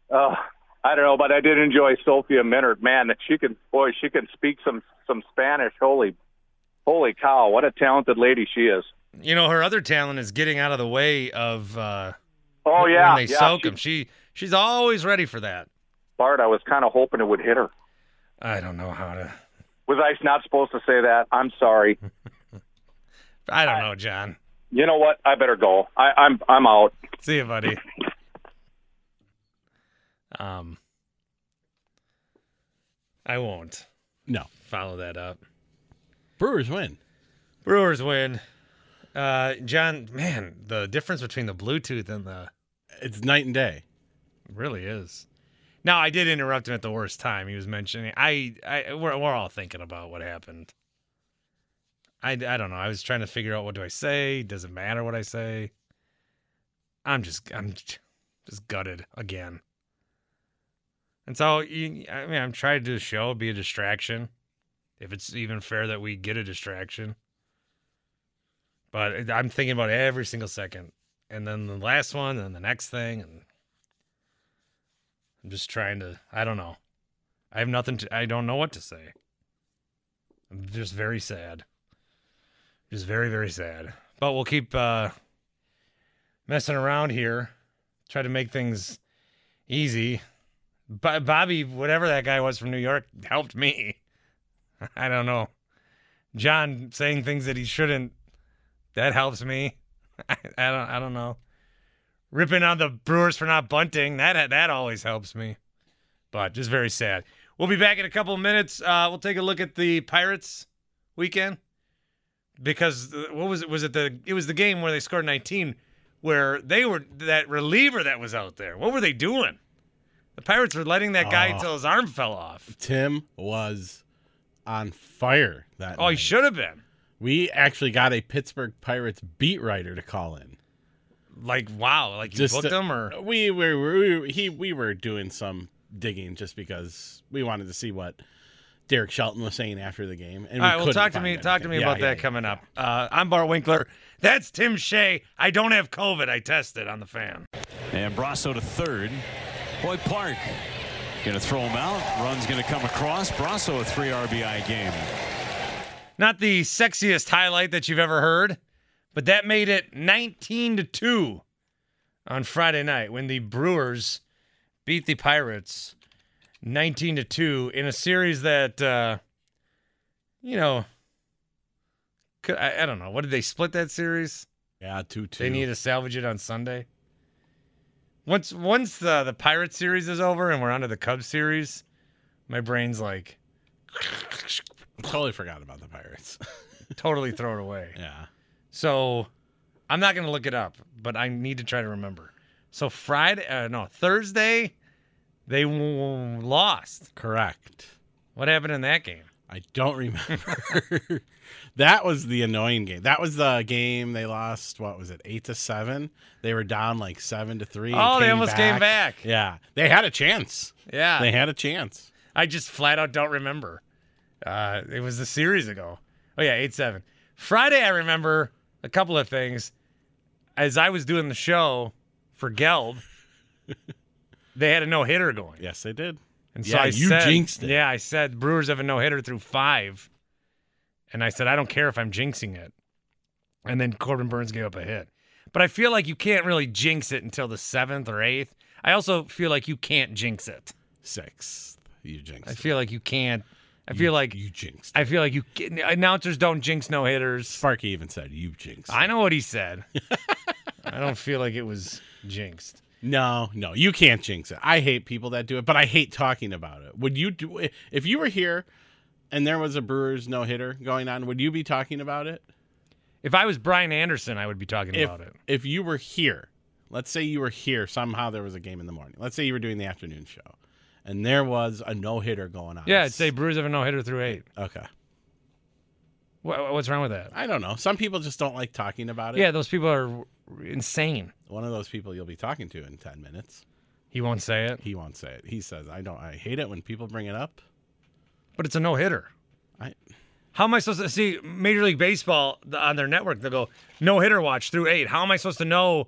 L: Uh, I don't know, but I did enjoy Sophia Minnaert. Man, that she can, boy, she can speak some some Spanish. Holy, holy cow! What a talented lady she is.
E: You know, her other talent is getting out of the way of. Uh,
L: Oh
E: when
L: yeah,
E: they
L: yeah.
E: soak
L: she-
E: them. She she's always ready for that.
L: Bart, I was kind of hoping it would hit her.
E: I don't know how to.
L: Was I not supposed to say that? I'm sorry.
E: I don't know, John.
L: You know what? I better go. I, I'm I'm out.
E: See you, buddy. Um, I won't.
C: No.
E: Follow that up.
C: Brewers win.
E: Brewers win. Uh, John, man, the difference between the Bluetooth and the
C: It's night and day.
E: really is. Now, I did interrupt him at the worst time. He was mentioning I, I we're we're all thinking about what happened. I, I don't know. I was trying to figure out what do I say. Does it matter what I say? I'm just I'm just gutted again. And so you, I mean, I'm trying to do a show, be a distraction. If it's even fair that we get a distraction. But I'm thinking about every single second, and then the last one, and the next thing, and I'm just trying to. I don't know. I have nothing to. I don't know what to say. I'm just very sad. Just very very sad. But we'll keep uh, messing around here. Try to make things easy. Bo- Bobby, whatever that guy was from New York, helped me. I don't know. John saying things that he shouldn't. That helps me. I, I don't. I don't know. Ripping on the Brewers for not bunting. That that always helps me. But just very sad. We'll be back in a couple of minutes. Uh, we'll take a look at the Pirates weekend because uh, what was it? Was it the? It was the game where they scored 19, where they were that reliever that was out there. What were they doing? The Pirates were letting that guy
C: Oh.
E: until his arm fell off.
C: Tim was on fire that
E: Oh, he should have been.
C: We actually got a Pittsburgh Pirates beat writer to call in.
E: like wow, like you booked
C: uh,
E: them or
C: we were we, were- he we were doing some digging just because we wanted to see what Derek Shelton was saying after the game. And
E: All
C: we
E: right, well, talk to
C: find
E: me. Talk to me
C: anything.
E: about
C: Yeah,
E: that
C: yeah,
E: coming up. Uh, I'm Bart Winkler. That's Tim Shea. I don't have COVID. I tested on the fan.
M: And Brosseau to third. Boy Park going to throw him out. Run's going to come across. Brosseau a three RBI game.
E: Not the sexiest highlight that you've ever heard, but that made it 19 to 2 on Friday night when the Brewers beat the Pirates 19 to 2 in a series that uh you know could, I, I don't know. What did they split that series?
C: Yeah, 2 2.
E: They need to salvage it on Sunday. Once once the the Pirate series is over and we're on to the Cubs series, my brain's like
C: totally forgot about the Pirates.
E: totally throw it away.
C: Yeah.
E: So I'm not going to look it up, but I need to try to remember. So Friday, uh, no, Thursday, they w- lost.
C: Correct.
E: What happened in that game?
C: I don't remember. that was the annoying game. That was the game they lost. What was it? Eight to seven. They were down like seven to three.
E: Oh, they almost came back.
C: Yeah, they had a chance.
E: Yeah.
C: they had a chance.
E: I just flat out don't remember. Uh, it was a series ago. Oh yeah, eight seven. Friday, I remember a couple of things. As I was doing the show for Gelb, they had a no hitter going.
C: Yes, they did.
E: And so
C: Yeah,
E: I
C: you
E: said,
C: jinxed it.
E: Yeah, I said Brewers have a no hitter through five, and I said I don't care if I'm jinxing it. And then Corbin Burnes gave up a hit, but I feel like you can't really jinx it until the seventh or eighth. I also feel like you can't jinx it.
C: Sixth, you jinxed.
E: I feel like you can't. I feel like
C: you jinxed.
E: I feel like you announcers don't jinx no hitters.
C: Sparky even said you jinxed.
E: I know what he said. I don't feel like it was jinxed.
C: No, no, you can't jinx it. I hate people that do it, but I hate talking about it. Would you do if you were here and there was a Brewers no hitter going on? Would you be talking about it?
E: If I was Brian Anderson, I would be talking
C: If
E: about it.
C: if you were here, let's say you were here somehow there was a game in the morning. Let's say you were doing the afternoon show, and there was a no hitter going on.
E: Yeah, I'd say Brewers have a no hitter through eight.
C: Okay.
E: What, what's wrong with that?
C: I don't know. Some people just don't like talking about it.
E: Yeah, those people are insane.
C: One of those people you'll be talking to in ten minutes.
E: He won't say it.
C: He won't say it. He says, "I don't. I hate it when people bring it up."
E: But it's a no hitter.
C: I.
E: How am I supposed to see Major League Baseball on their network? They'll go no hitter watch through eight. How am I supposed to know?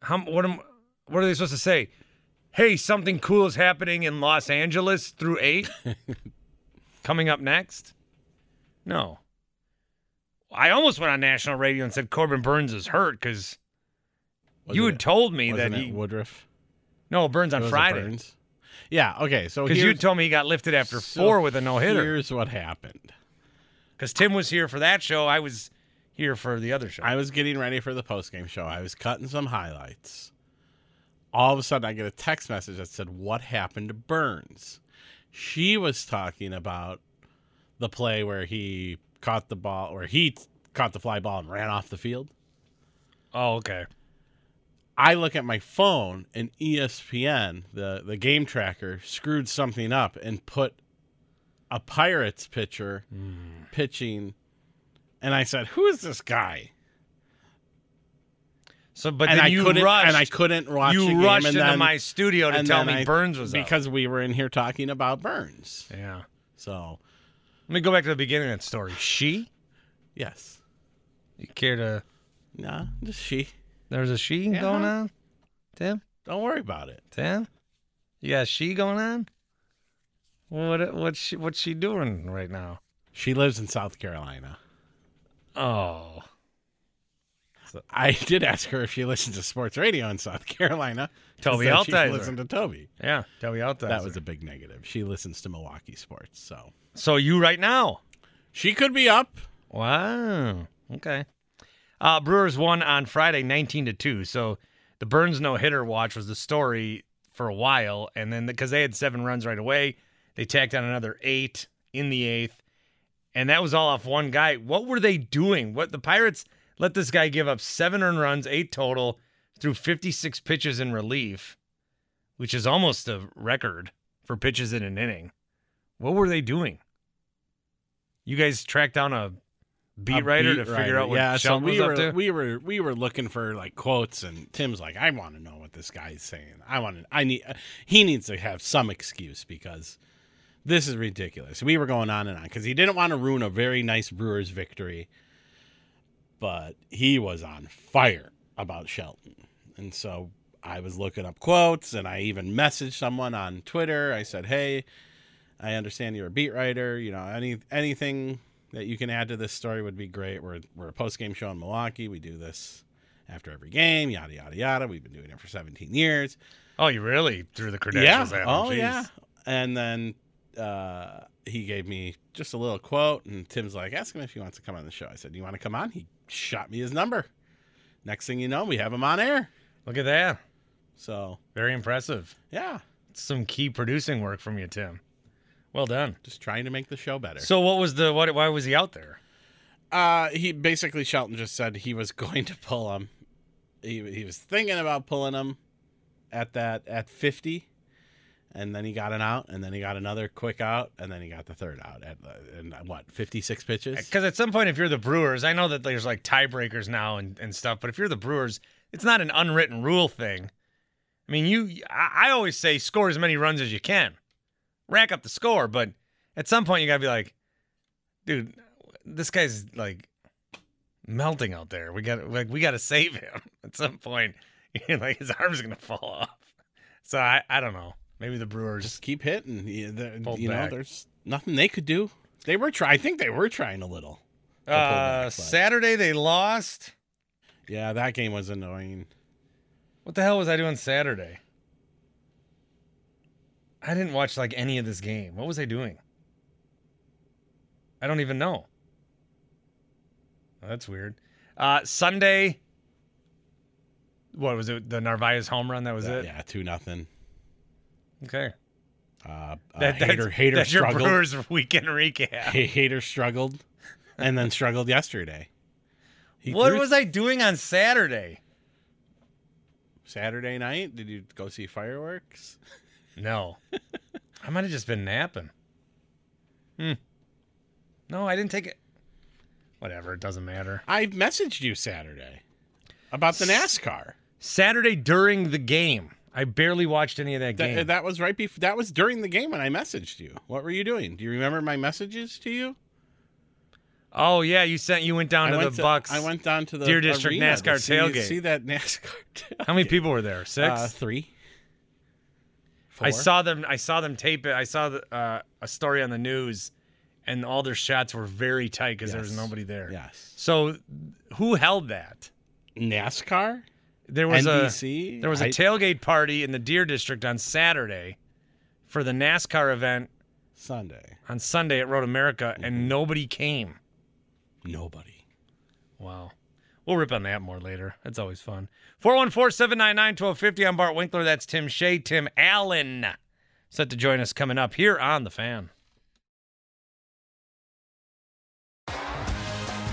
E: How what am what are they supposed to say? Hey, something cool is happening in Los Angeles through eight. Coming up next. No. I almost went on national radio and said Corbin Burnes is hurt because you had
C: it-
E: told me that he
C: Woodruff.
E: no Burnes on Friday
C: Burnes? Yeah. Okay. So
E: because you told me he got lifted after
C: so
E: four with a no hitter.
C: Here's what happened.
E: Because Tim was here for that show, I was here for the other show.
C: I was getting ready for the post game show. I was cutting some highlights. All of a sudden, I get a text message that said, "What happened to Burnes?" She was talking about the play where he caught the ball, where he t- caught the fly ball and ran off the field.
E: Oh, okay.
C: I look at my phone and ESPN, the the game tracker, screwed something up and put a Pirates pitcher hmm. pitching, and I said, "Who is this guy?"
E: So, but
C: and
E: then
C: I
E: you
C: couldn't,
E: rushed.
C: and I couldn't watch.
E: You
C: the game,
E: rushed into
C: then-
E: my studio to tell me
C: I-
E: Burnes was up.
C: because we were in here talking about Burnes.
E: Yeah.
C: So
E: Let me go back to the beginning of that story. She?
C: yes,
E: You care to?
C: nah, just she.
E: There's a she
C: Yeah.
E: going on. Tim,
C: Don't worry about it.
E: Tim, you got a she going on. What what's she what's she doing right now?
C: She lives in South Carolina.
E: Oh,
C: I did ask her if she listens to sports radio in South Carolina.
E: Toby
C: said she listened to Toby.
E: yeah, Toby there.
C: That was a big negative. She listens to Milwaukee sports, so
E: so you right now.
C: she could be up.
E: Wow. Okay. Uh, Brewers won on Friday, nineteen to two. So the Burnes no hitter watch was the story for a while, and then because they had seven runs right away, they tacked on another eight in the eighth, and that was all off one guy. What were they doing? What the Pirates let this guy give up seven earned runs, eight total, through fifty six pitches in relief, which is almost a record for pitches in an inning. What were they doing? You guys tracked down a beat
C: a
E: writer
C: beat
E: to figure out what
C: yeah, so we
E: was
C: were
E: up to?
C: we were we were looking for like quotes, and Tim's like, I want to know what this guy's saying. I want to. I need. He needs to have some excuse because this is ridiculous. We were going on and on because he didn't want to ruin a very nice Brewers victory, but he was on fire about Shelton, and so I was looking up quotes, and I even messaged someone on Twitter. I said, Hey. I understand you're a beat writer. You know, any anything that you can add to this story would be great. We're we're a post game show in Milwaukee. We do this after every game. Yada yada yada. We've been doing it for 17 years.
E: Oh, you really threw the credentials
C: yeah.
E: at him.
C: Oh
E: Jeez.
C: yeah. And then uh, he gave me just a little quote, and Tim's like, ask him if he wants to come on the show. I said, "Do you want to come on? He shot me his number. Next thing you know, we have him on air.
E: Look at that.
C: So
E: Very impressive.
C: yeah,
E: Some key producing work from you, Tim. Well done.
C: just trying to make the show better.
E: So what was the what why was he out there?
C: Uh, he basically Shelton just said he was going to pull him. He he was thinking about pulling him at that at fifty, and then he got an out, and then he got another quick out, and then he got the third out at in what fifty six pitches.
E: Because at some point, if you're the Brewers, I know that there's like tiebreakers now and, and stuff, but if you're the Brewers, it's not an unwritten rule thing. I mean, you, I, I always say score as many runs as you can, rack up the score, but at some point you gotta be like, dude, this guy's like melting out there. We got like we got to save him at some point. like his arm's gonna fall off. So I, I don't know. Maybe the Brewers
C: Just keep hitting. You, the- you know, there's nothing they could do. They were trying. I think they were trying a little.
E: Uh,
C: back,
E: Saturday they lost.
C: yeah, that game was annoying.
E: What the hell was I doing Saturday? I didn't watch like any of this game. What was I doing? I don't even know. Oh, that's weird. Uh, Sunday. What was it? The Narvaez home run. That was
C: Yeah,
E: it.
C: Yeah, two nothing.
E: Okay.
C: Uh, uh,
E: That, that's,
C: hater hater
E: that's your. Brewers weekend recap.
C: Hader struggled, and then struggled yesterday. He
E: what was I doing on Saturday?
C: Saturday night? Did you go see fireworks?
E: No. I might have just been napping. Hmm. No, I didn't take it. Whatever, it doesn't matter.
C: I messaged you Saturday about the NASCAR.
E: Saturday during the game. I barely watched any of that game.
C: That, that was right before. That was during the game when I messaged you. What were you doing? Do you remember my messages to you?
E: oh yeah, you sent you went down
C: I
E: to
C: went
E: the Bucks.
C: I went down to the
E: Deer District NASCAR
C: see,
E: tailgate.
C: See that NASCAR. Tailgate.
E: How many people were there? Six.
C: Uh, three.
E: I saw them. I saw them tape it. I saw the, uh, a story on the news, and all their shots were very tight because there was nobody there.
C: Yes.
E: So, who held that?
C: NASCAR.
E: There was
C: NBC?
E: a there was a
C: I-
E: tailgate party in the Deer District on Saturday for the NASCAR event
C: Sunday.
E: on Sunday at Road America,
C: Mm-hmm.
E: and nobody came.
C: Nobody.
E: Wow. We'll rip on that more later. That's always fun. 414 799 1250. I'm Bart Winkler. That's Tim Shea. Tim Allen set to join us coming up here on The Fan.